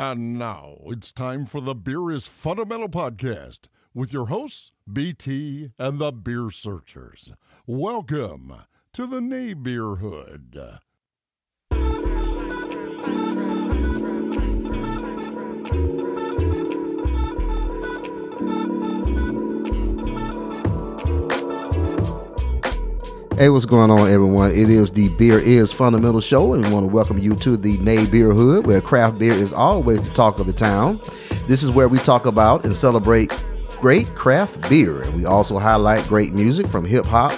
And now it's time for the Beer is Fundamental podcast with your hosts, BT and the Beer Searchers. Welcome to the Neighborhood. Hey, what's going on, everyone? It is the Beer is Fundamental Show, and we want to welcome you to the Nay Beer Hood, where craft beer is always the talk of the town. This is where we talk about and celebrate great craft beer, and we also highlight great music from hip hop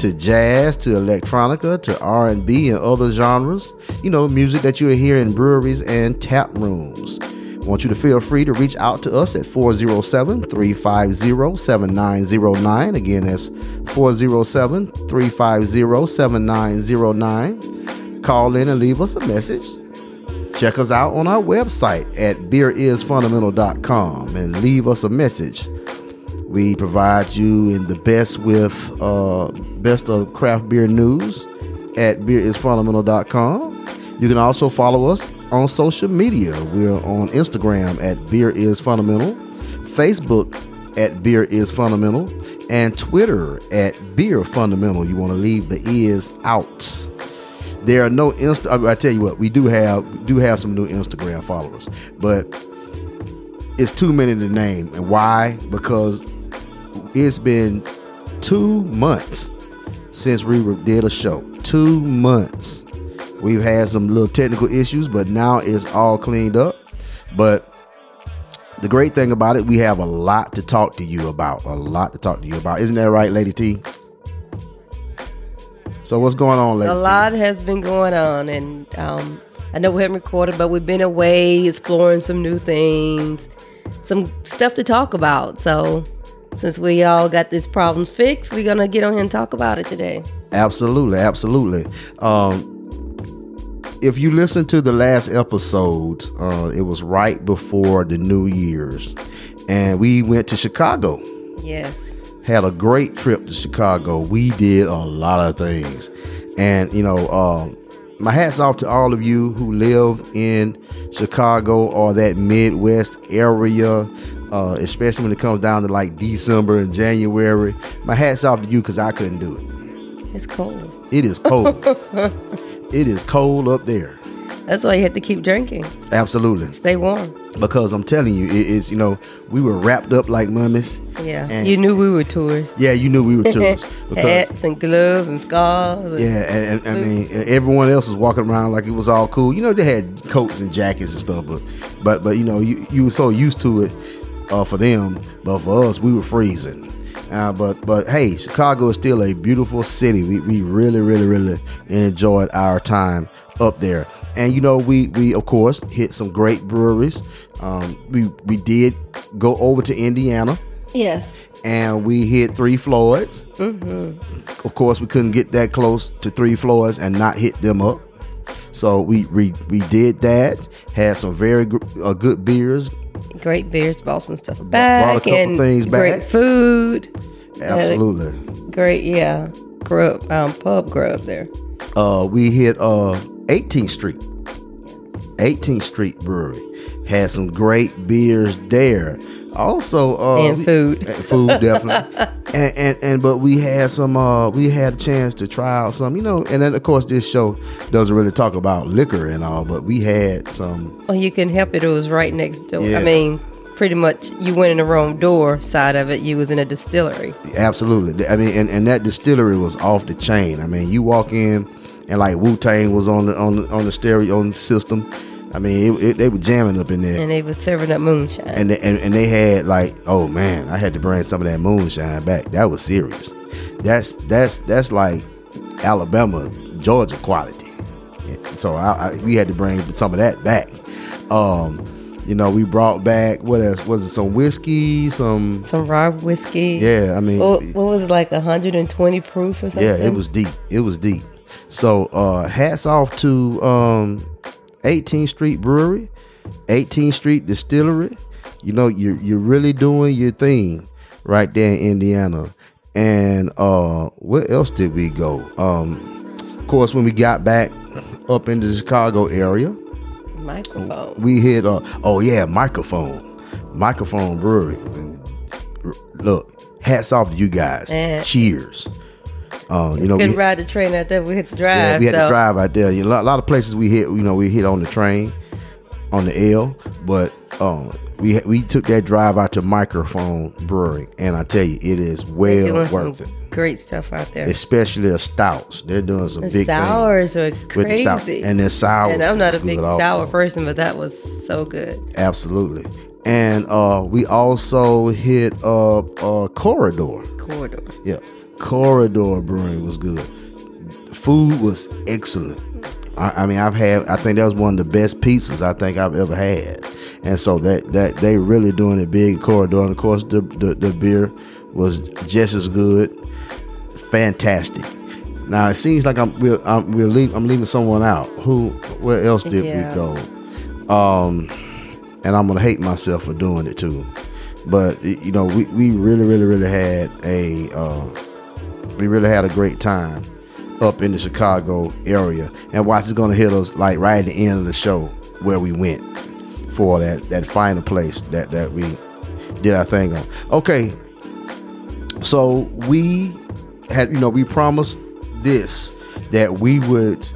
to jazz to electronica to R&B and other genres. You know, music that you hear in breweries and tap rooms. I want you to feel free to reach out to us at 407 350 7909. Again, that's 407 350 7909. Call in and leave us a message. Check us out on our website at beerisfundamental.com and leave us a message. We provide you in the best with uh, best of craft beer news at beerisfundamental.com. You can also follow us on social media. We're on Instagram at Beer Is Fundamental, Facebook at Beer Is Fundamental, and Twitter at Beer Fundamental. You want to leave the is out. There are no Insta. I tell you what, we do have do have some new Instagram followers, but it's too many to name. And why? Because it's been two months since we did a show. Two months. We've had some little technical issues, but now it's all cleaned up. But the great thing about it, we have a lot to talk to you about. A lot to talk to you about. Isn't that right, Lady T? So what's going on, Lady A T? lot has been going on, and um, I know we haven't recorded, but we've been away exploring some new things, some stuff to talk about. So since we all got these problems fixed, we're gonna get on here and talk about it today. Absolutely, absolutely. Um, if you listen to the last episode, uh, it was right before the New Year's, and we went to Chicago. Yes. Had a great trip to Chicago. We did a lot of things, and you know, um, my hats off to all of you who live in Chicago or that Midwest area, uh, especially when it comes down to like December and January. My hats off to you because I couldn't do it. It's cold. It is cold. it is cold up there. That's why you have to keep drinking. Absolutely. Stay warm. Because I'm telling you, it is, you know, we were wrapped up like mummies. Yeah. You knew we were tourists. Yeah, you knew we were tourists. Hats and gloves and scarves. and- yeah, and, and I mean, and everyone else was walking around like it was all cool. You know, they had coats and jackets and stuff, but, but, but you know, you, you were so used to it uh, for them, but for us, we were freezing. Uh, but but hey, Chicago is still a beautiful city. We, we really really really enjoyed our time up there, and you know we we of course hit some great breweries. Um, we we did go over to Indiana Yes. and we hit Three Floyds. Mm-hmm. Of course, we couldn't get that close to Three Floyds and not hit them up. So we we, we did that. Had some very gr- uh, good beers. Great beers, some stuff back, couple and things great food. Absolutely. Great, yeah. Grub, um, pub grub there. Uh, we hit uh 18th Street. 18th Street Brewery had some great beers there. Also, uh, And food. and food definitely, and, and and but we had some. Uh, we had a chance to try out some, you know. And then of course, this show doesn't really talk about liquor and all, but we had some. Well, you can help it. It was right next door. Yeah. I mean, pretty much you went in the wrong door side of it. You was in a distillery. Absolutely, I mean, and, and that distillery was off the chain. I mean, you walk in, and like Wu Tang was on the on the, on the stereo on the system. I mean, it, it, they were jamming up in there. And they were serving up moonshine. and they, and, and they had like oh man i had to bring some of that moonshine back that was serious that's that's that's like alabama georgia quality so I, I, we had to bring some of that back um you know we brought back what else was it some whiskey some Some raw whiskey. yeah i mean What, what was it, like 120 proof or something? yeah it was deep it was deep so uh hats off to um 18th street brewery 18th street distillery you know you're, you're really doing your thing right there in indiana and uh where else did we go um of course when we got back up into the chicago area Mikerphone. We hit. Uh, oh yeah, Mikerphone, Mikerphone brewery. Look, hats off to you guys. Eh. Cheers. Uh, you know, Couldn't we, ride the train out there. We had to drive. yeah, we had so to drive out there. You know, a lot of places we hit. You know, we hit on the train, on the L, but um, we we took that drive out to Mikerphone Brewery, and I tell you, it is well worth it. great stuff out there. Especially the stouts. They're doing some the big sours are things with the crazy. and their sour. And I'm not a big sour person, but that was so good. Absolutely. And uh, we also hit uh, Corridor. Corridor. Yeah, Corridor Brewing was good. Food was excellent. I, I mean, I've had. I think that was one of the best pizzas I think I've ever had. And so that that they really doing it big Corridor. And of course, the the, the beer was just as good. Fantastic. Now it seems like I'm we're I'm, we're leave, I'm leaving someone out. Who? Where else did Yeah. we go? Um, and I'm gonna hate myself for doing it too. But you know, we, we really, really, really had a uh, we really had a great time up in the Chicago area. And watch is gonna hit us like right at the end of the show where we went for that that final place that that we did our thing on. Okay, so we had you know we promised this that we would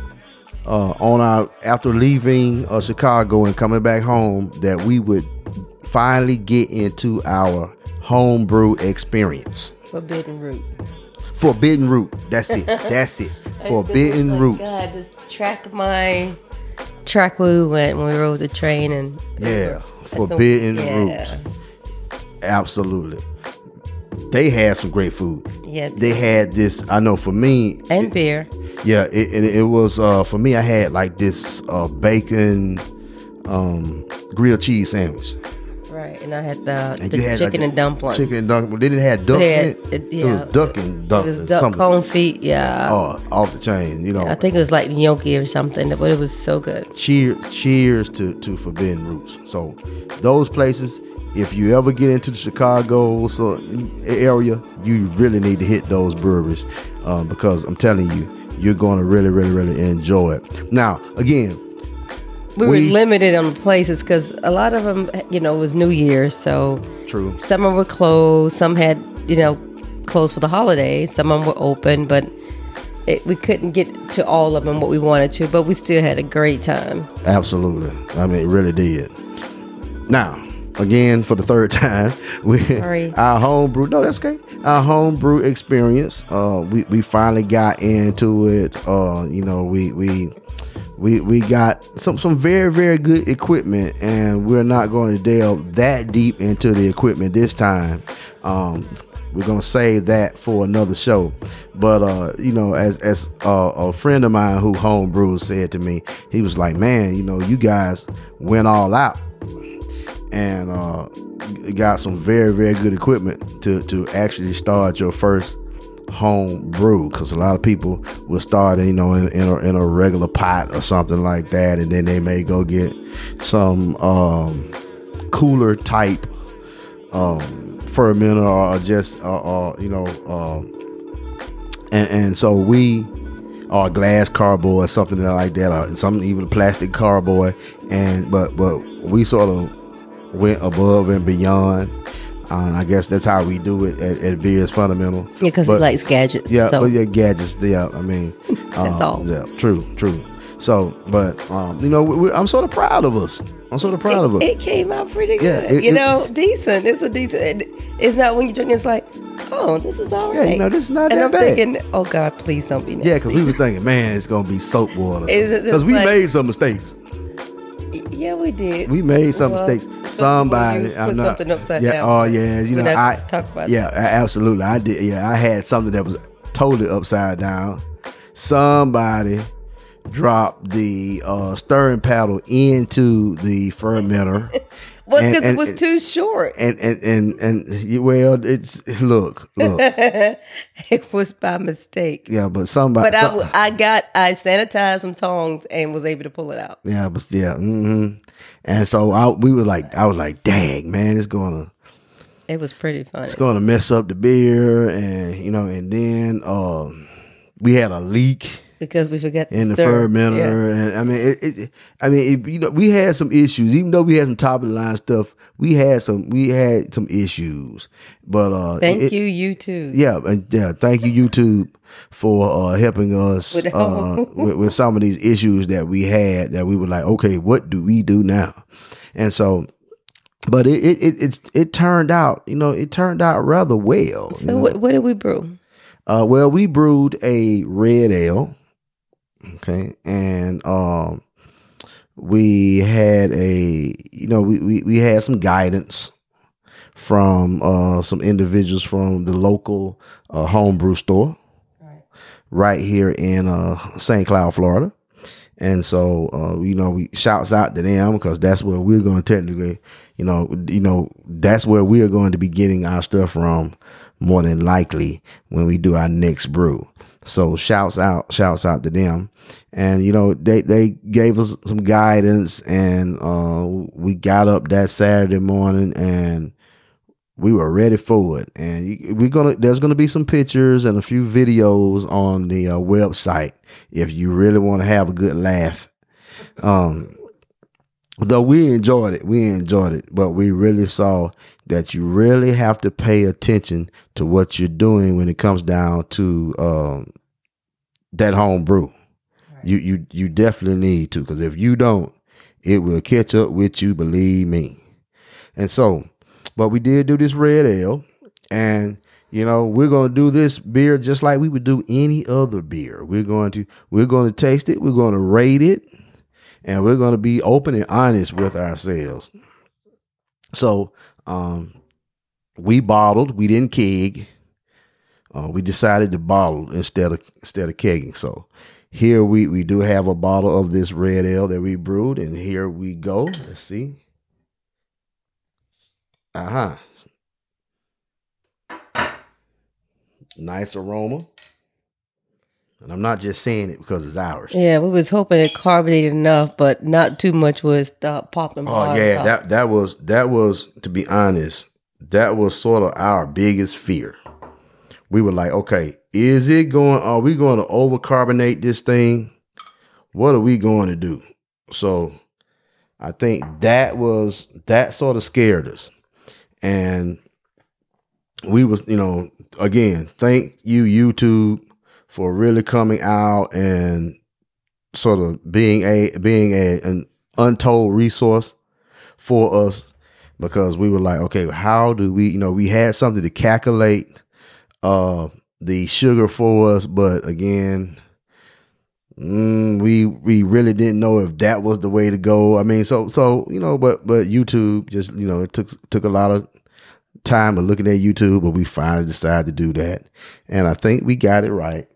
uh, on our after leaving uh, Chicago and coming back home that we would finally get into our homebrew experience. Forbidden Root. Forbidden Root. That's it. That's it. Forbidden Oh my Root. God, just track my track where we went when we rode the train and Yeah. Forbidden yeah. Root. Absolutely. They had some great food. Yeah, They had this. I know for me, and beer. Yeah, it, it, it was uh, for me. I had like this uh, bacon um, grilled cheese sandwich. Right, and I had the, And the had, chicken like, and dumplings. Chicken and dumplings. They didn't have duck They in had- it. it- It yeah. was duck and It dumplings. was duck something. confit, yeah. Oh, off the chain. You know. I think it was like gnocchi or something, but it was so good. cheers cheers to, to forbidden roots so those places if you ever get into the chicago so area you really need to hit those breweries um, because i'm telling you you're going to really really really enjoy it now again We, We- were limited on places because a lot of them, you know, was New Year's, so true some of them were closed. Some had, you know, closed for the holidays. Some of them were open, but it, we couldn't get to all of them what we wanted to. But we still had a great time. absolutely i mean it really did now again for the third time we Sorry. our homebrew no that's okay our homebrew experience uh we, we finally got into it uh you know we we we we got some some very very good equipment and we're not going to delve that deep into the equipment this time. Um we're gonna save that for another show. But uh you know as as uh, a friend of mine who homebrews said to me he was like man you know you guys went all out and uh, got some very very good equipment to to actually start your first home brew because a lot of people will start you know in, in, a, in a regular pot or something like that and then they may go get some um, cooler type um, fermenter or just uh, uh, you know um, and, and so we or glass cardboard something like that or something even plastic cardboard and but but we sort of went above and beyond uh, I guess that's how we do it at, at Beers Fundamental. Yeah, because he likes gadgets. Yeah, so but yeah, gadgets. Yeah, I mean, That's um, all. Yeah, true, true. So, but um, you know, we, we, I'm sort of proud of us. I'm sort of proud of us. it came out pretty Yeah, good. it- you it- know, decent. It's a decent. it- It's not when you drink. It's like, oh, this is all Yeah, you know, this is not and that I'm bad. thinking, oh God, please don't be nasty. Yeah, because we was thinking, man, it's gonna be soap water. Because we like- made some mistakes. Yeah, we did. We made some Well, mistakes. Somebody, I'm not. something upside yeah, down. oh yeah, you know, I talk about yeah, a- absolutely. I did. Yeah, I had something that was totally upside down. Somebody dropped the uh, stirring paddle into the fermenter. Well, because it and- was too short. and and and and well, it's look, look, it was by mistake. yeah, but somebody, But I, some- I got I sanitized some tongs and was able to pull it out. yeah, but yeah, hmm and so I, we were like, I was like, dang, man, it's gonna, It was pretty funny. it's gonna mess up the beer, and you know, and then um, we had a leak. Because we forget and the fermenter, and I mean, it, it, I mean, it, you know, we had some issues. Even though we had some top of the line stuff, we had some, we had some issues. But uh, Thank it- you, YouTube. Yeah, and yeah. Thank you, YouTube, for uh, helping us With uh, with, with some of these issues that we had. That we were like, okay, what do we do now? And so, but it it it it, it turned out, you know, it turned out rather well. you So know. what, what did we brew? Uh, well, we brewed a red ale. Okay, and um, we had a you know we we, we had some guidance from uh some individuals from the local uh, homebrew store right here in uh St. Cloud, Florida. And so, uh, you know, we shouts out to them because that's where we're going to technically, you know, you know, that's where we are going to be getting our stuff from more than likely when we do our next brew. So shouts out, shouts out to them. And, you know, they, they gave us some guidance and, uh, we got up that Saturday morning and we were ready for it. And we're gonna there's gonna be some pictures and a few videos on the uh, website if you really want to have a good laugh. Um, though we enjoyed it, we enjoyed it, but we really saw that you really have to pay attention to what you're doing when it comes down to um, that home brew. You you you definitely need to because if you don't, it will catch up with you. Believe me. And so, but we did do this red ale, and you know we're going to do this beer just like we would do any other beer. We're going to we're going to taste it. We're going to rate it, and we're going to be open and honest with ourselves. So, um, we bottled. We didn't keg. Uh, we decided to bottle instead of instead of kegging. So here we we do have a bottle of this red ale that we brewed, and here we go. Let's see. Uh huh. Nice aroma. And I'm not just saying it because it's ours. Yeah, we was hoping it carbonated enough, but not too much would stop popping. Oh yeah, that that was that was to be honest, that was sort of our biggest fear. We were like, okay, is it going? Are we going to overcarbonate this thing? What are we going to do? So, I think that was that sort of scared us, and we was you know again thank you YouTube for really coming out and sort of being a being a an untold resource for us because we were like, okay, how do we, you know, we had something to calculate uh the sugar for us, but again, mm, we we really didn't know if that was the way to go. I mean, so so you know, but but YouTube just you know it took took a lot of time of looking at YouTube, but we finally decided to do that, and I think we got it right.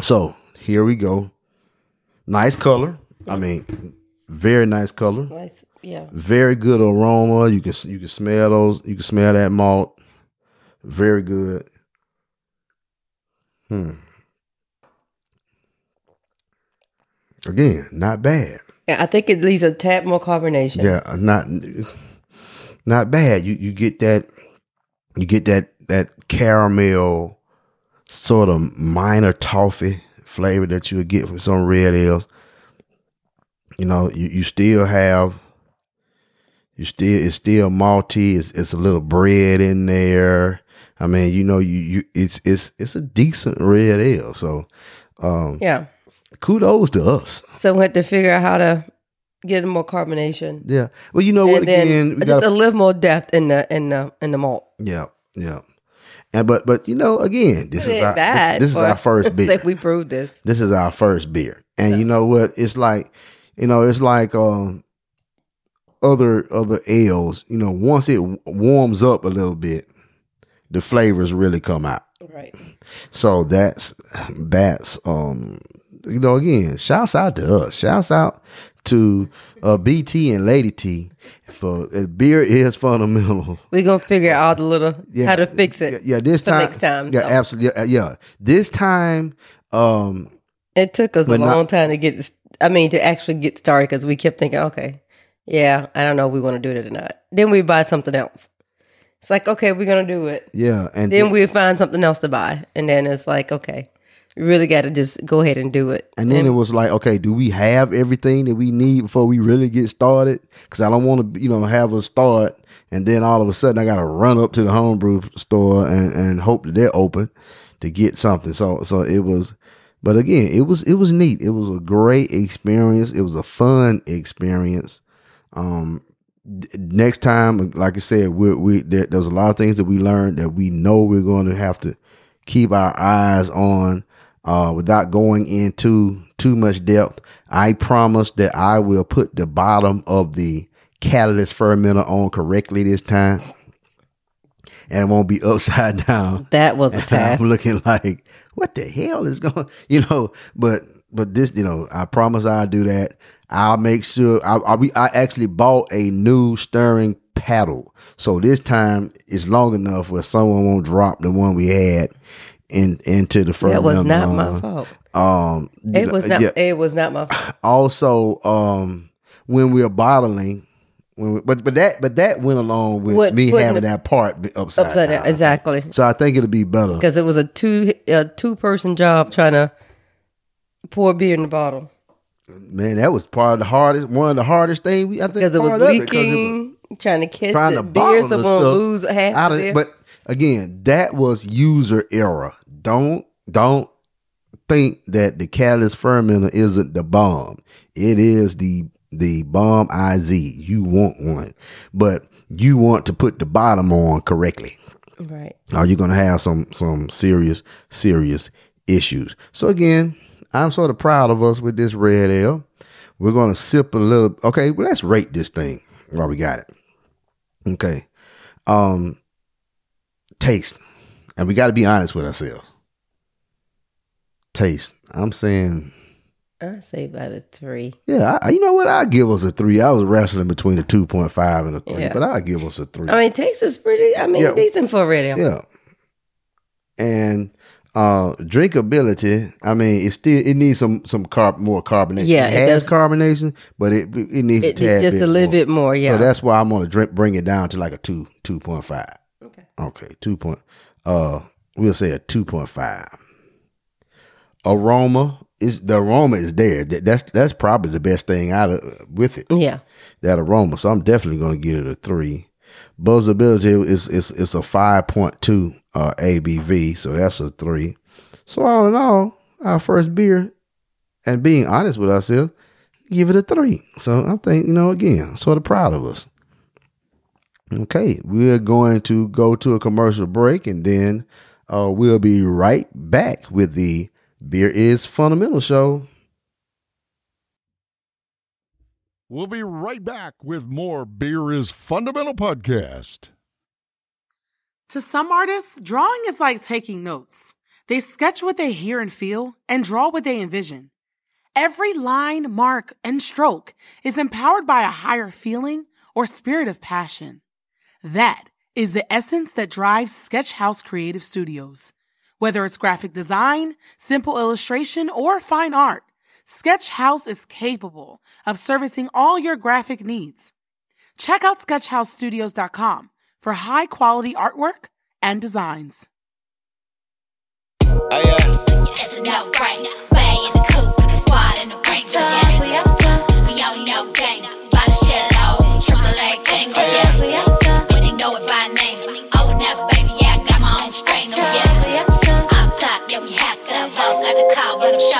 So here we go. Nice color. I mean, very nice color. Nice. Yeah. Very good aroma. You can you can smell those. You can smell that malt. Very good. Hmm. Again, not bad. Yeah, I think it leaves a tad more carbonation. Yeah, not not bad. You you get that you get that that caramel sort of minor toffee flavor that you would get from some red ales. You know, you, you still have you still it's still malty. It's, it's a little bread in there. I mean, you know, you you it's it's it's a decent red ale. So, um, Yeah. kudos to us. So we had to figure out how to get more carbonation. Yeah. Well, you know what? and then Again, we just got a little more depth in the in the in the malt. Yeah, yeah. And but but you know, again, this It is our bad, this, this is our first beer. like we brewed this. this is our first beer. And you know what? It's like, you know, it's like um other other ales, you know, once it warms up a little bit, the flavors really come out. Right. So that's that's um you know again, shouts out to us. Shouts out to uh BT and Lady T for uh, beer is fundamental. We're gonna figure out the little yeah, how to fix it. Yeah, yeah, this for time next time, Yeah, so. absolutely. Yeah, yeah. This time um It took us a But not- long time to get this I mean to actually get started because we kept thinking, okay, yeah, I don't know if we want to do it or not. Then we buy something else. It's like, okay, we're gonna do it. yeah, and Then we find something else to buy. And then it's like, okay. You really got to just go ahead and do it. And then it was like, okay, do we have everything that we need before we really get started? Because I don't want to, you know, have a start and then all of a sudden I got to run up to the homebrew store and, and hope that they're open to get something. So so it was, but again, it was it was neat. It was a great experience. It was a fun experience. Um, next time, like I said, we we there, there was a lot of things that we learned that we know we're going to have to keep our eyes on uh, without going into too much depth. I promise that I will put the bottom of the catalyst fermenter on correctly this time. And it won't be upside down. That was a task. I'm looking like, what the hell is going, you know? But but this, you know, I promise I'll do that. I'll make sure. I I, we, I actually bought a new stirring paddle, so this time it's long enough where someone won't drop the one we had in into the fermenter. That was not my fault. Um, It was not. yeah. It was not my fault. Also, um, when we're bottling, when we, but but that but that went along with What- me having the- that part upside, Upside down. Exactly. So I think it'll be better. Because it was a two a two person job trying to pour beer in the bottle. Man, that was part of the hardest, one of the hardest thing We I think Because it was 'cause it was leaking, trying to catch trying the to beer bottle so won't stuff lose half out of it. But again, that was user error. Don't don't think that the catalyst fermenter isn't the bomb. It is the the bomb IZ. You want one, but you want to put the bottom on correctly. right. Or you're gonna have some some serious serious issues. So again, I'm sort of proud of us with this red ale. We're gonna sip a little. Okay, well let's rate this thing while we got it. Okay, um, taste, and we got to be honest with ourselves. Taste. I'm saying, I say about a three. yeah, I, you know what? I give us a three. I was wrestling between a two point five and a three, Yeah. but I give us a three. I mean, taste is pretty. I mean, Yeah. decent for radio. Yeah. And uh drinkability, I mean, it still it needs some some carb more carbonation. Yeah, it it has carbonation, but it it needs It, a just a little more. bit more. Yeah. So that's why I'm gonna drink bring it down to like a two two point five. Okay. Okay, two point uh we'll say a two point five. Aroma is the aroma is there. That- That's that's probably the best thing out of with it Yeah. that aroma. So I'm definitely going to give it a three. Buzzability is is is a five point two uh, ABV, so that's a three. So all in all, our first beer, and being honest with ourselves, give it a three. So I think you know again, sort of proud of us. Okay, we're going to go to a commercial break, and then uh, we'll be right back with the Beer is Fundamental show. We'll be right back with more Beer is Fundamental podcast. To some artists, drawing is like taking notes. They sketch what they hear and feel and draw what they envision. Every line, mark, and stroke is empowered by a higher feeling or spirit of passion. That is the essence that drives Sketchhouse Creative Studios. Whether it's graphic design, simple illustration, or fine art, Sketchhouse is capable of servicing all your graphic needs. Check out sketchhousestudios.com for high quality artwork and designs. Oh yeah,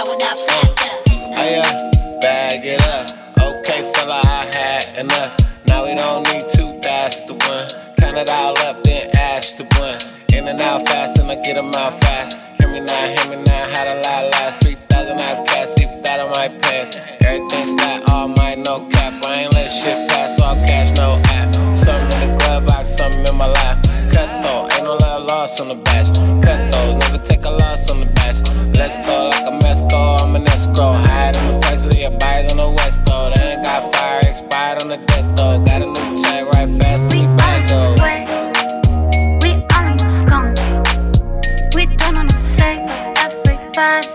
I'm up faster. oh yeah, uh, bag it up. Okay, fella, I had enough. Now we don't need two, that's the one. Count it all up, then ash the one. In and out fast, and I get 'em out fast. Hear me now, hear me now, had a lot last. 3,000 on the death though. Got a new check right fast, We back the though. We almost gone. We don't wanna say everybody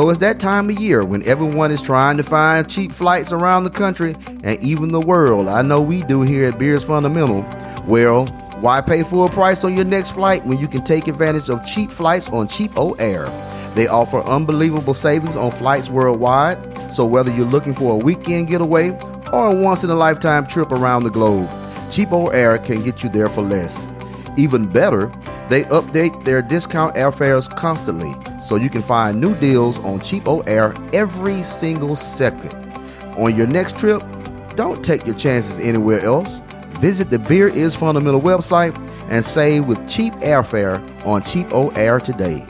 So it's that time of year when everyone is trying to find cheap flights around the country and even the world. I know we do here at Beers Fundamental. Well, why pay full price on your next flight when you can take advantage of cheap flights on CheapOair? They offer unbelievable savings on flights worldwide. So whether you're looking for a weekend getaway or a once in a lifetime trip around the globe, CheapOair can get you there for less. Even better, they update their discount airfares constantly, so you can find new deals on CheapOair every single second. On your next trip, don't take your chances anywhere else. Visit the Beer is Fundamental website and save with cheap airfare on CheapOair today.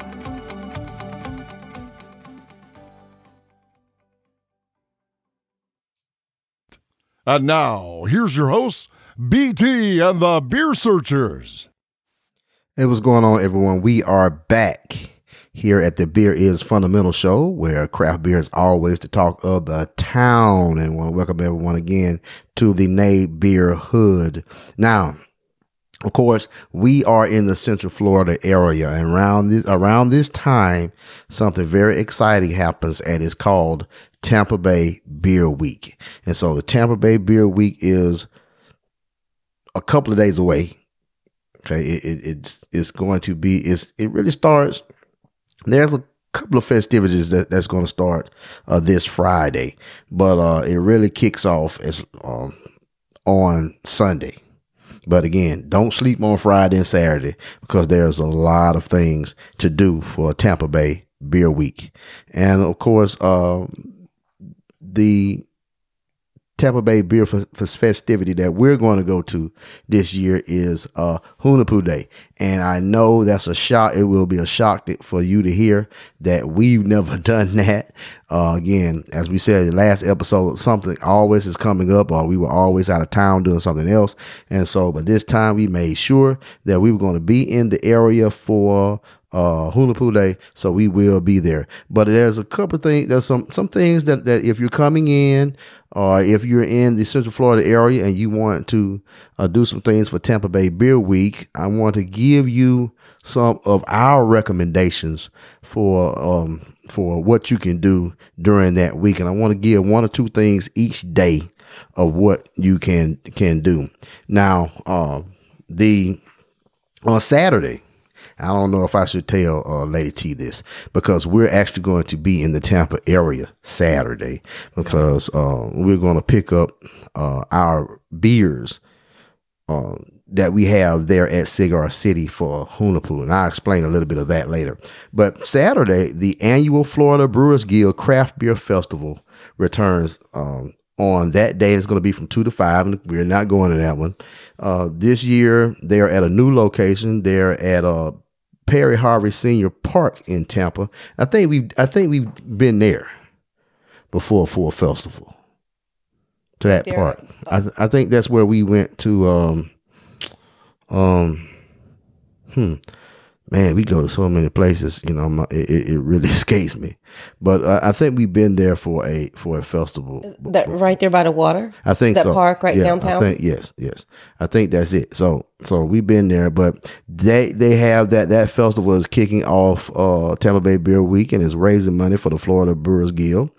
And now, here's your hosts, BT and the Beer Searchers. Hey, what's going on, everyone? We are back here at the Beer is Fundamental Show, where craft beer is always the talk of the town. And want to welcome everyone again to the Nay Beer Hood. Now, of course, we are in the Central Florida area, and around this around this time, something very exciting happens, and it's called Tampa Bay Beer Week. And so, the Tampa Bay Beer Week is a couple of days away. Okay, it, it it's it's going to be it's it really starts. There's a couple of festivities that that's going to start uh, this Friday, but uh, it really kicks off as um, on Sunday. But again, don't sleep on Friday and Saturday because there's a lot of things to do for Tampa Bay Beer Week, and of course, uh, the Tampa Bay Beer F- F- festivity that we're going to go to this year is uh, Hunahpu Day, and I know that's a shock. It will be a shock for you to hear that we've never done that. Uh, again, as we said last episode, something always is coming up, or we were always out of town doing something else, and so but this time we made sure that we were going to be in the area for uh Hunahpu Day, so we will be there. But there's a couple of things. There's some some things that that if you're coming in, or if you're in the Central Florida area and you want to uh, do some things for Tampa Bay Beer Week, I want to give you some of our recommendations for um for what you can do during that week, and I want to give one or two things each day of what you can can do. Now, uh, the on Saturday. I don't know if I should tell uh, Lady T this because we're actually going to be in the Tampa area Saturday because uh, we're going to pick up uh, our beers uh, that we have there at Cigar City for Hunahpu, and I'll explain a little bit of that later. But Saturday, the annual Florida Brewers Guild Craft Beer Festival returns um, on that day. It's going to be from two to five, and we're not going to that one. Uh, this year, they're at a new location. They're at uh, Perry Harvey Senior Park in Tampa. I think we I think we've been there before for a festival to that There- park. I th- I think that's where we went to um um hmm man, we go to so many places. You know, my, it, it really escapes me. But uh, I think we've been there for a for a festival. That right there by the water. I think that so. park right Yeah, downtown. I think yes, yes. I think that's it. So so we've been there, but they they have that that festival is kicking off uh Tampa Bay Beer Week and is raising money for the Florida Brewers Guild.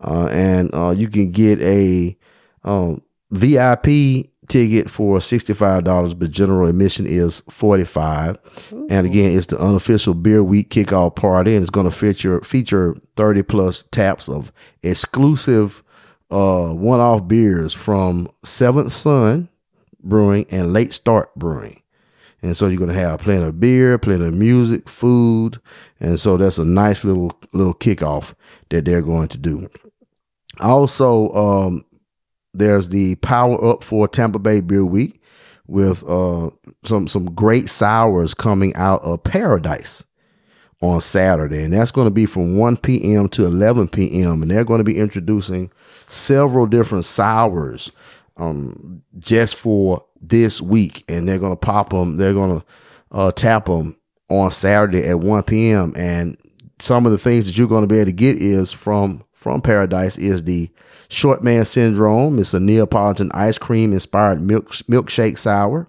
Uh, and uh, you can get a um, VIP ticket for sixty five dollars, but general admission is forty five. And again, it's the unofficial Beer Week kickoff party, and it's going to feature feature thirty plus taps of exclusive uh, one off beers from Seventh Son Brewing and Late Start Brewing. And so you're gonna have plenty of beer, plenty of music, food, and so that's a nice little little kickoff that they're going to do. Also, um, there's the Power Up for Tampa Bay Beer Week with uh, some some great sours coming out of Pair O' Dice on Saturday, and that's going to be from 1 p.m. to 11 p.m. And they're going to be introducing several different sours um, just for this week, and they're going to pop them. They're going to uh, tap them on Saturday at 1 p.m. And some of the things that you're going to be able to get is from from Pair O' Dice is the Short Man Syndrome. It's a Neapolitan ice cream inspired milk milkshake sour.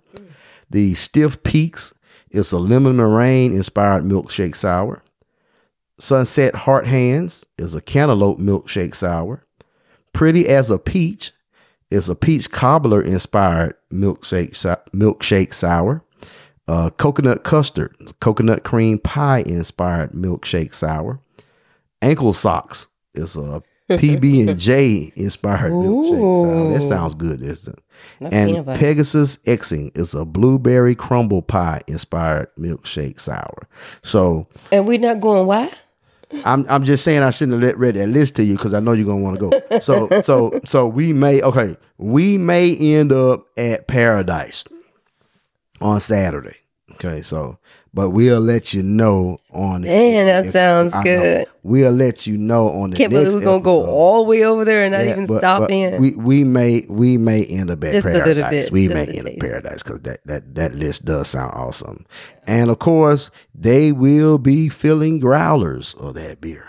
The Stiff Peaks is a lemon meringue inspired milkshake sour. Sunset Heart Hands is a cantaloupe milkshake sour. Pretty as a Peach is a peach cobbler inspired milkshake milkshake sour. Uh, coconut custard, coconut cream pie inspired milkshake sour. Ankle socks is a PB and J inspired milkshake sour. That sounds good, isn't it? And. Pegasus Xing is a blueberry crumble pie inspired milkshake sour. So And we're not going why? I'm I'm just saying I shouldn't have let read that list to you because I know you're gonna want to go. So so so we may okay we may end up at Pair O' Dice on Saturday. Okay, so but we'll let you know on. It. Man, that sounds I know. good. We'll let you know on the Can't next believe we're gonna go all the way over there and not Yeah, even but- stop but in. We we may we may end up at Just a little paradise. bit, we just may end up taste. paradise because that that that list does sound awesome. And of course, they will be filling growlers of that beer.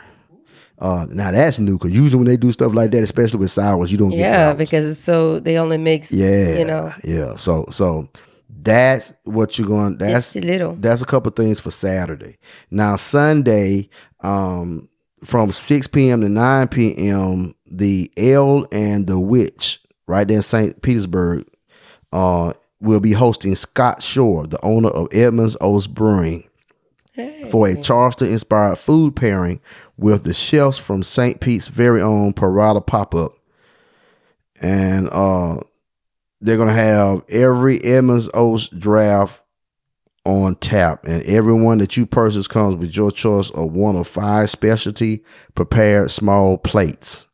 Uh, now that's new because usually when they do stuff like that, especially with sours, you don't get yeah, because it's so they only mix. yeah, you know, yeah. So so that's what you're going. That's just a little. that's a couple things for Saturday. Now Sunday, um, from six p.m. to nine p.m., the Ale and the Witch, right there in St. Petersburg, uh, will be hosting Scott Shor, the owner of Edmund's Oast Brewing, for a Charleston inspired food pairing with the chefs from St. Pete's very own Parada pop up. And uh they're gonna have every Edmund's Oast draft on tap, and everyone that you purchase comes with your choice of one of five specialty prepared small plates.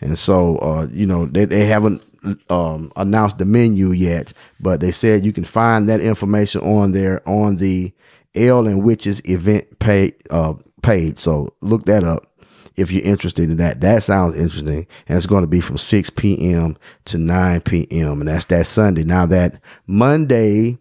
And so, uh, you know, they, they haven't um, announced the menu yet, but they said you can find that information on there on the Ale and Witch's event page, uh, page. So look that up if you're interested in that. That sounds interesting. And it's going to be from 6 p.m. to 9 p.m. And that's that Sunday. Now that Monday,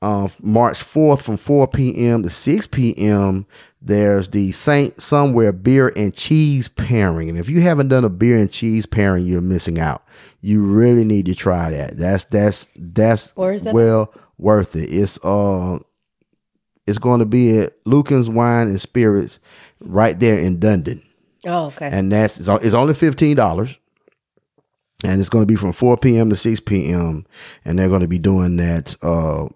uh, March 4th from 4 p.m. to 6 p.m. There's the Saint Somewhere beer and cheese pairing. And if you haven't done a beer and cheese pairing, you're missing out. You really need to try that. That's that's that's that at? well worth it. It's uh it's going to be at Luekens Wine and Spirits right there in Dunedin Oh, okay. and that's it's, only fifteen dollars, and it's going to be from four p.m. to six p.m. and they're going to be doing that uh,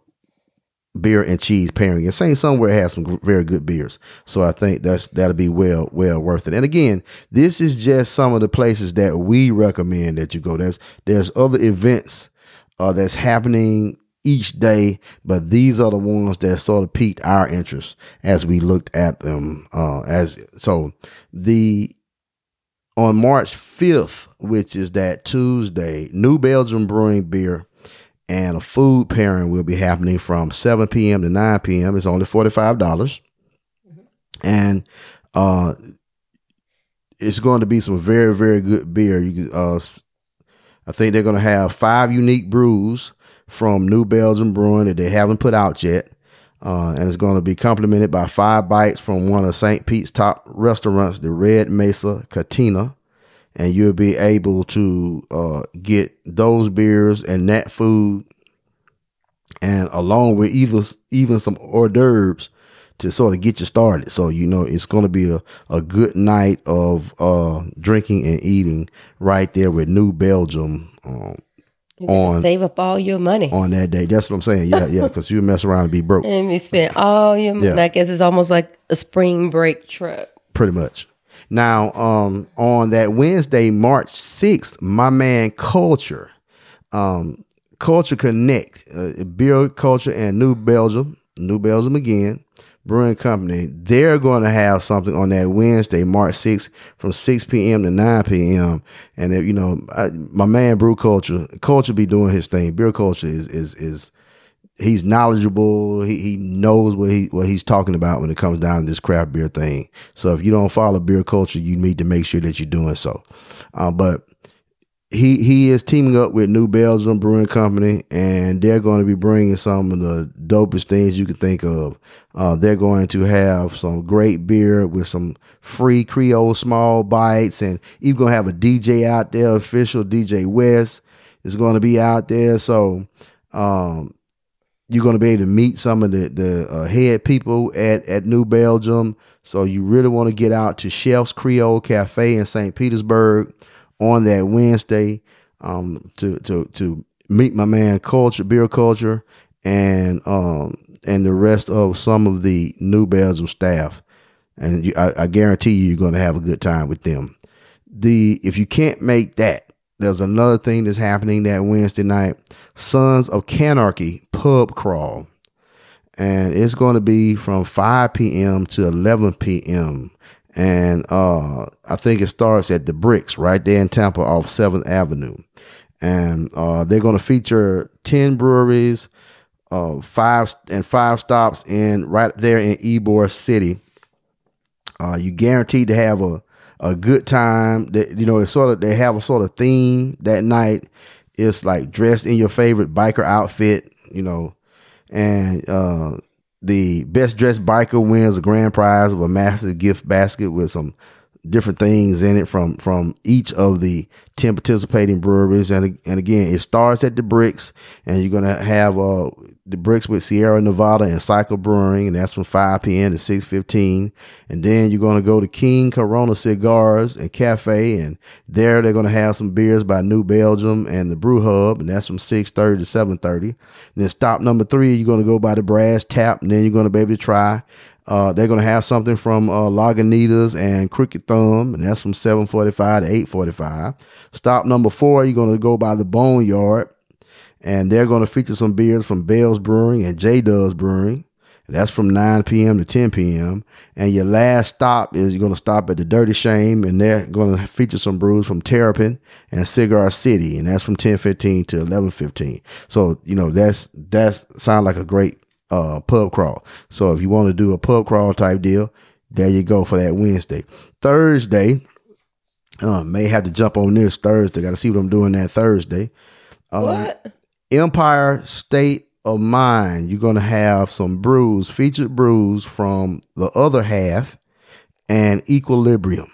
beer and cheese pairing. And Saint Somewhere has some very good beers, so I think that's that'll be well well worth it. And again, this is just some of the places that we recommend that you go. There's there's other events uh, that's happening each day, but these are the ones that sort of piqued our interest as we looked at them. Uh, as so, the on March 5th, which is that Tuesday, New Belgium Brewing Beer and a food pairing will be happening from 7 p.m. to 9 p.m. It's only $45. dollars And uh, it's going to be some very, very good beer. You uh, I think they're going to have five unique brews from New Belgium Brewing that they haven't put out yet. Uh, and it's going to be complemented by five bites from one of St. Pete's top restaurants, the Red Mesa Cantina. And you'll be able to uh, get those beers and that food, and along with either even some hors d'oeuvres to sort of get you started. So you know it's going to be a, a good night of uh, drinking and eating right there with New Belgium um, on save up all your money. on that day. That's what I'm saying. Yeah, yeah, because you mess around and be broke. and you spend all your money. Yeah. I guess it's almost like a spring break trip. pretty much. Now, um, on that Wednesday, March 6th, my man Culture, um, Culture Connect, uh, Beer Culture and New Belgium, New Belgium again, Brewing Company, they're going to have something on that Wednesday, March 6th, from 6 p.m. to 9 p.m. And, if, you know, I, my man Brew Culture, Culture be doing his thing. Beer Culture is, is, is, he's knowledgeable. He he knows what he what he's talking about when it comes down to this craft beer thing. So if you don't follow beer culture, you need to make sure that you're doing so. Uh, but he he is teaming up with New Belgium Brewing Company, and they're going to be bringing some of the dopest things you can think of. Uh, they're going to have some great beer with some free Creole small bites, and even going to have a DJ out there, official DJ West is going to be out there. So um, you're going to be able to meet some of the the uh, head people at at New Belgium. So you really want to get out to Chief's Creole Cafe in St. Petersburg on that Wednesday um, to to to meet my man Culture Beer Culture and um and the rest of some of the New Belgium staff. And you, I, I guarantee you, you're going to have a good time with them. The if you can't make that, there's another thing that's happening that Wednesday night. Sons of Canarchy pub crawl. And it's going to be from 5 p.m. to 11 p.m. And uh, I think it starts at the Bricks right there in Tampa off 7th Avenue. And uh, they're going to feature 10 breweries, uh, five and five stops in right there in Ybor City. Uh, you guaranteed to have a a good time. That you know, it's sort of they have a sort of theme that night. It's like dressed in your favorite biker outfit, you know, and uh, the best dressed biker wins a grand prize of a massive gift basket with some different things in it from from each of the 10 participating breweries. And and again it starts at the bricks and you're gonna have uh the bricks with sierra nevada and cycle brewing and that's from 5 p.m to 6.15 and then you're gonna go to king corona cigars and cafe and there they're gonna have some beers by new belgium and the brew hub and that's from 6.30 to 7.30 and then stop number three you're gonna go by the brass tap and then you're gonna be able to try uh, they're gonna have something from uh, Lagunitas and Crooked Thumb, and that's from 7:45 to 8:45. Stop number four, you're gonna go by the Boneyard, and they're gonna feature some beers from Bell's Brewing and J Does Brewing. That's from 9 p.m. to 10 p.m. And your last stop is you're going to stop at the Dirty Shame, and they're going to feature some brews from Terrapin and Cigar City, and that's from 10:15 to 11:15. So you know that's that's sound like a great uh, pub crawl. So if you want to do a pub crawl type deal, there you go for that Wednesday. Thursday, uh, may have to jump on this Thursday. Got to see what I'm doing that Thursday. Um, what? Empire State of Mind. You're going to have some brews, featured brews from the other half and Equilibrium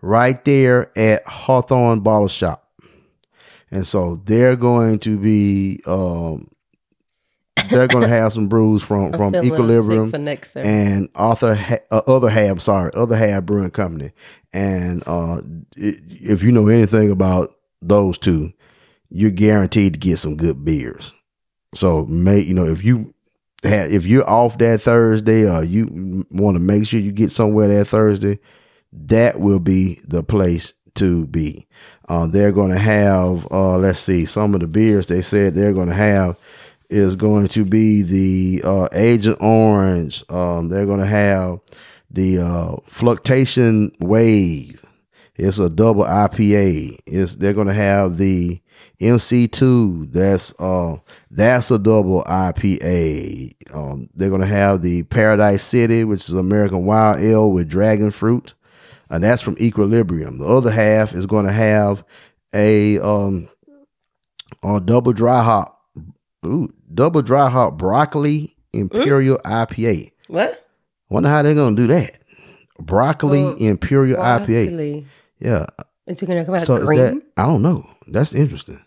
right there at Hawthorne Bottle Shop. And so they're going to be, um, they're going to have some brews from, from Equilibrium for next Thursday. and Arthur ha- uh, other half sorry other half brewing company. And uh i- if you know anything about those two you're guaranteed to get some good beers. So may you know if you have if you're off that thursday or you want to make sure you get somewhere that thursday that will be the place to be. Uh, they're going to have uh, let's see some of the beers they said they're going to have is going to be the uh, Agent Orange. Um, they're going to have the uh, Fluctuation Wave. It's a double IPA. It's they're going to have the MC2. That's uh that's a double IPA. Um, they're going to have the Paradise City, which is American Wild Ale with dragon fruit, and that's from Equilibrium. The other half is going to have a um a double dry hop ooh, double dry hop broccoli hmm? Imperial IPA. What? Wonder how they're gonna do that. Broccoli Oh, Imperial IPA. Yeah. Is it gonna come out So green? that I don't know. That's interesting.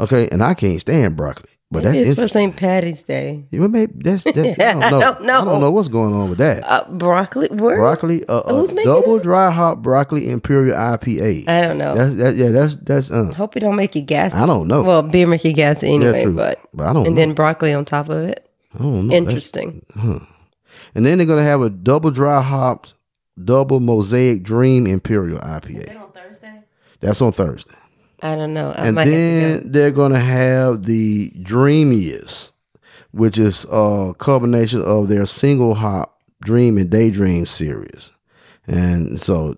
Okay, and I can't stand broccoli, but Maybe that's it's for. St. Patty's Day. Yeah, maybe that's that's I don't I don't know. I don't know what's going on with that. Uh, broccoli. Where? broccoli, uh, uh, Who's making double it? dry hop broccoli Imperial IPA. I don't know. That's that. Yeah, that's that's. Uh, Hope it don't make you gassy. I don't know. Well, beer make you gassy anyway, true. but But I don't and know. then broccoli on top of it. I don't know. Interesting. And then they're gonna have a double dry hopped, double mosaic dream Imperial IPA. on Thursday? That's on Thursday. I don't know. I and might have to then they're gonna have the Dreamiest, which is a combination of their single hop Dream and Daydream series. And so,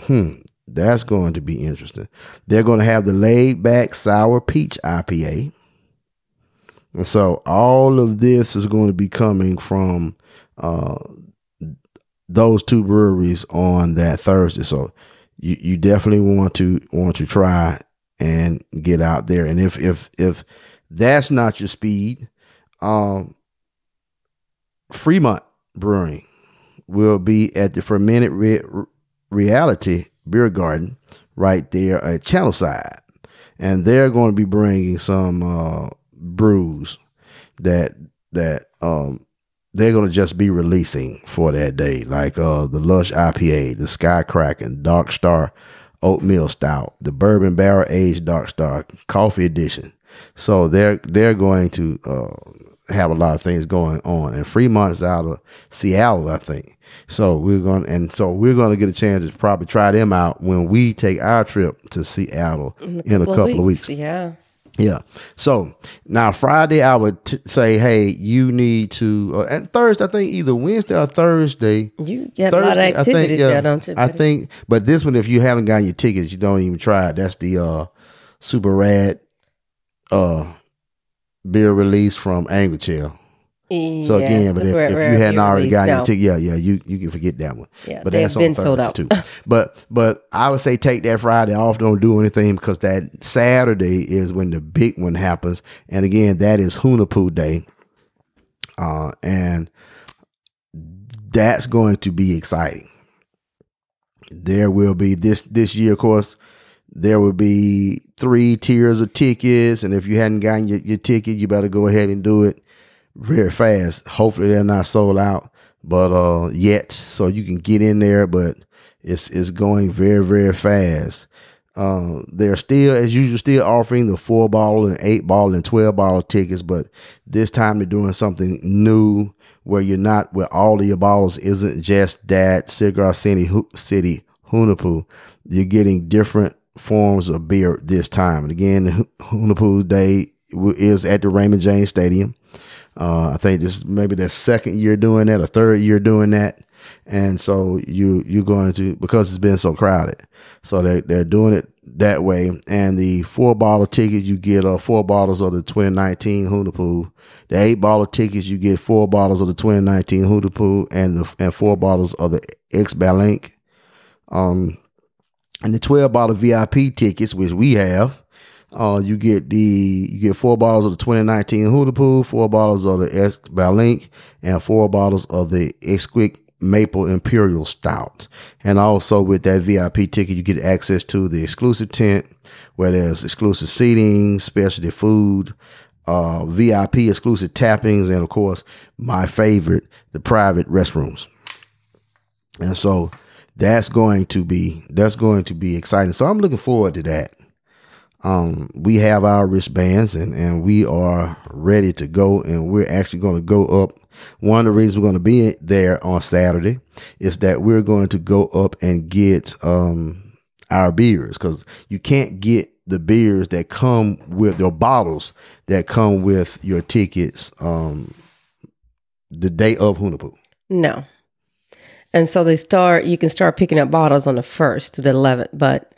hmm, that's going to be interesting. They're going to have the laid back sour peach IPA. And so all of this is going to be coming from uh, those two breweries on that Thursday. So you, you definitely want to want to try and get out there. And if if if that's not your speed, um, Fremont Brewing will be at the Fermented Re- Reality Beer Garden right there at Channelside, and they're going to be bringing some uh, brews that that um they're going to just be releasing for that day, like uh the Lush IPA, the Sky Kraken, Dark Star Oatmeal Stout, the Bourbon Barrel Aged Dark Star Coffee Edition. So they're they're going to uh, have a lot of things going on, and Fremont's out of Seattle, I think. So we're going and so we're going to get a chance to probably try them out when we take our trip to Seattle in a couple of weeks. Yeah. Yeah. So now Friday, I would t- say, hey, you need to. Uh, and Thursday, I think either Wednesday or Thursday. You got a lot of Thursday, I activities think, yeah, there, don't you? I think, but this one, if you haven't gotten your tickets, you don't even try it. That's the uh, super rad uh, beer release from Angry So again, but if, rare- if you hadn't already gotten your ticket, yeah, yeah, you you can forget that one. Yeah, but that's been on sold Thursday out. too. But but I would say take that Friday off. Don't do anything because that Saturday is when the big one happens, and again, that is Hunahpu Day, uh, and that's going to be exciting. There will be this this year, of course. There will be three tiers of tickets, and if you hadn't gotten your, your ticket, you better go ahead and do it very fast. Hopefully, they're not sold out, but uh, yet, so you can get in there. But it's it's going very very fast. Uh, they're still, as usual, still offering the four bottle and eight bottle and twelve bottle tickets, but this time they're doing something new where you're not where all of your bottles isn't just that Cigar City City Hunahpu. You're getting different forms of beer this time. And again, the Hu- Day is at the Raymond James Stadium. Uh, I think this is maybe their second year doing that, or third year doing that. And so you you're going to because it's been so crowded. So they they're doing it that way. And the four bottle tickets you get uh four bottles of the 2019 Hunahpu. The eight bottle tickets you get four bottles of the 2019 Hunahpu and the and four bottles of the Xbalanque. Um, and the 12 bottle VIP tickets, which we have, uh, you get the you get four bottles of the 2019 Hunahpu, four bottles of the Xbalanque, and four bottles of the Exquick Maple Imperial Stout. And also with that VIP ticket, you get access to the exclusive tent where there's exclusive seating, specialty food, uh, VIP exclusive tappings, and of course, my favorite, the private restrooms. And so that's going to be that's going to be exciting. So I'm looking forward to that. Um, we have our wristbands and, and we are ready to go and we're actually going to go up. One of the reasons we're going to be there on Saturday is that we're going to go up and get um our beers because you can't get the beers that come with your bottles that come with your tickets um the day of Hunahpu. No. And so they start you can start picking up bottles on the first to the eleventh. But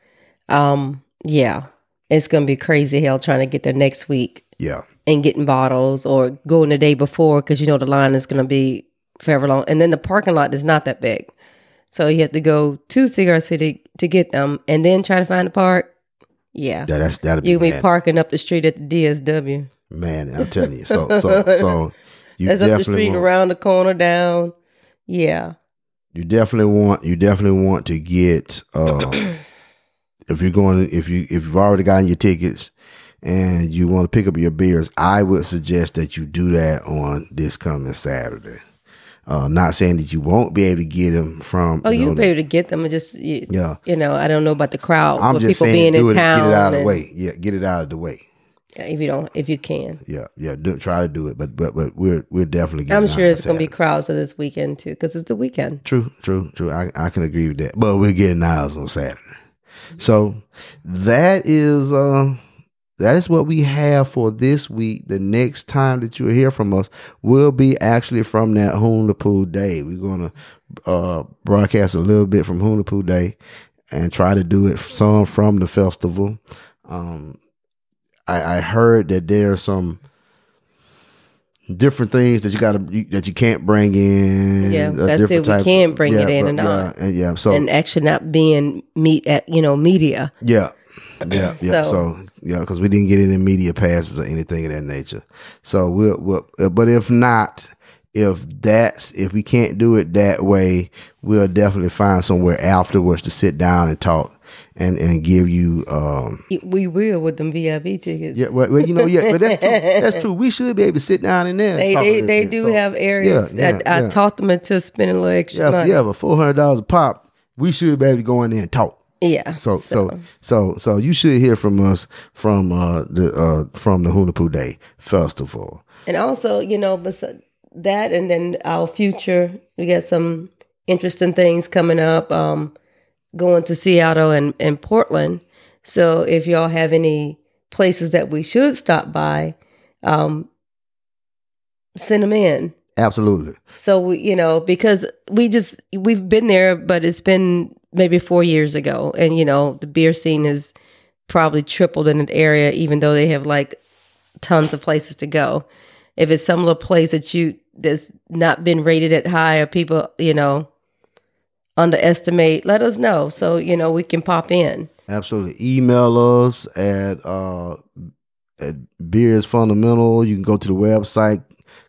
um yeah. It's gonna be crazy hell trying to get there next week Yeah. and getting bottles or going the day before because you know the line is gonna be forever long. And then the parking lot is not that big. So you have to go to Cigar City to get them and then try to find a park. Yeah. That, that's that'll be You can be mad. parking up the street at the DSW. Man, I'm telling you. So so so You That's up the definitely street, want- around the corner, down. Yeah. you definitely want you definitely want to get uh if you're going if you if you've already gotten your tickets and you want to pick up your beers i would suggest that you do that on this coming saturday uh not saying that you won't be able to get them from Oh, you you'll know, be able to get them. and Just you, Yeah. you know, I don't know about the crowd. i'm just people saying being do in it town. get it out of the way yeah get it out of the way If you don't, if you can, yeah yeah do, try to do it but but but we're we're definitely getting I'm sure it's going to be crowds of this weekend too, because it's the weekend. True, true, true. I, I can agree with that. But we're getting ours on Saturday. So that is uh that is what we have for this week. The next time that you'll hear from us will be actually from that Hunahpu Day. We're gonna uh broadcast a little bit from Hunahpu Day and try to do it some from the festival. Um I, I heard that there are some different things that you got to that you can't bring in. Yeah, a that's it. different We can bring it yeah, in or not. Yeah, and yeah. So and actually not being meet at you know media. yeah, yeah, yeah. So- So, yeah, because we didn't get any media passes or anything of that nature. So we'll, we'll uh, but if not, if that's if we can't do it that way, we'll definitely find somewhere afterwards to sit down and talk and and give you um We will with them VIP tickets. yeah well, well you know yeah but that's true that's true we should be able to sit down in there They they, they do So, have areas. yeah, I, I yeah. taught them into spending a little extra yeah money. you have a four hundred dollars a pop we should be able to go in there and talk Yeah. So so so so you should hear from us from uh the uh from the Hunahpu Day Festival. And also, you know, that, and then our future, we got some interesting things coming up. Um, going to Seattle and, and Portland. So if y'all have any places that we should stop by, um, send them in. Absolutely. So we, you know, because we just we've been there, but it's been maybe four years ago, and you know, the beer scene has probably tripled in an area, even though they have like tons of places to go. If it's some little place that you that's not been rated at high, or people, you know, underestimate, let us know so you know we can pop in. Absolutely. Email us at uh at Beers Fundamental. You can go to the website,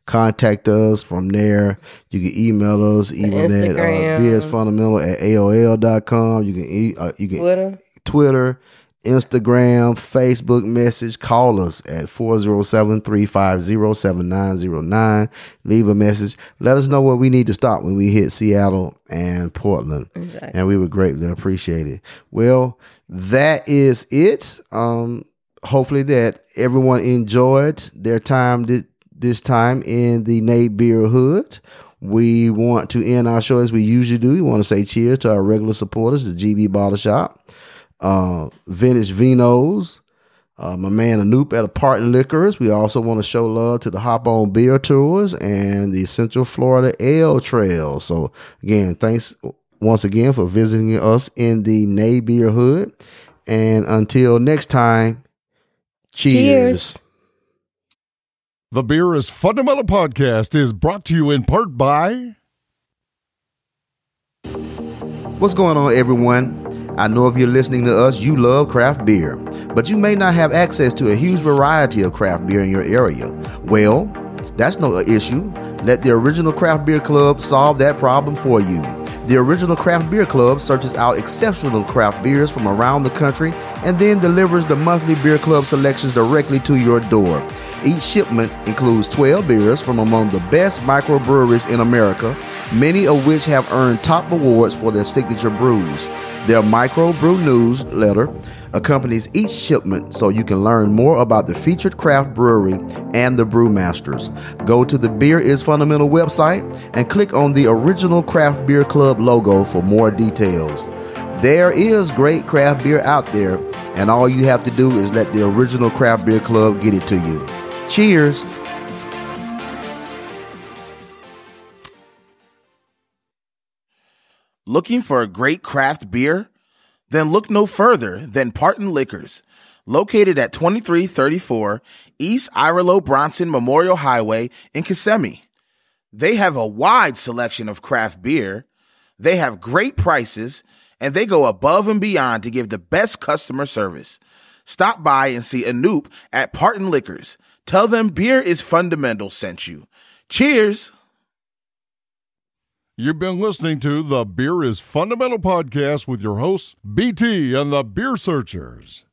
contact us from there. You can email us even at uh, Instagram. Beers Fundamental at AOL.com. You can e- uh, you can Twitter. Twitter, Instagram, Facebook message. Call us at 407-350-7909. Leave a message. Let us know what we need to stop when we hit Seattle and Portland. Exactly. And we would greatly appreciate it. Well, that is it. Um, hopefully that everyone enjoyed their time thi- this time in the Nate Beer Hood. We want to end our show as we usually do. We want to say cheers to our regular supporters, the GB Bottle Shop, uh, Vintage Vinos, uh, my man Anoop at Apartment Liquors. We also want to show love to the Hop On Beer Tours and the Central Florida Ale Trail. So again, thanks once again for visiting us in the Nay Beer Hood. And until next time, cheers. Cheers. The Beer is Fundamental podcast is brought to you in part by What's going on, everyone? I know if you're listening to us, you love craft beer, but you may not have access to a huge variety of craft beer in your area. Well, that's no issue. Let the Original Craft Beer Club solve that problem for you. The Original Craft Beer Club searches out exceptional craft beers from around the country and then delivers the monthly beer club selections directly to your door. Each shipment includes 12 beers from among the best microbreweries in America, many of which have earned top awards for their signature brews. Their microbrew newsletter accompanies each shipment so you can learn more about the featured craft brewery and the brewmasters. Go to the Beer is Fundamental website and click on the original Craft Beer Club logo for more details. There is great craft beer out there, and all you have to do is let the original Craft Beer Club get it to you. Cheers! Looking for a great craft beer? Then look no further than Parton Liquors, located at 2334 East Irlo Bronson Memorial Highway in Kissimmee. They have a wide selection of craft beer, they have great prices, and they go above and beyond to give the best customer service. Stop by and see Anoop at Parton Liquors. Tell them beer is fundamental sent you. Cheers. You've been listening to the Beer is Fundamental podcast with your hosts, BT and the Beer Searchers.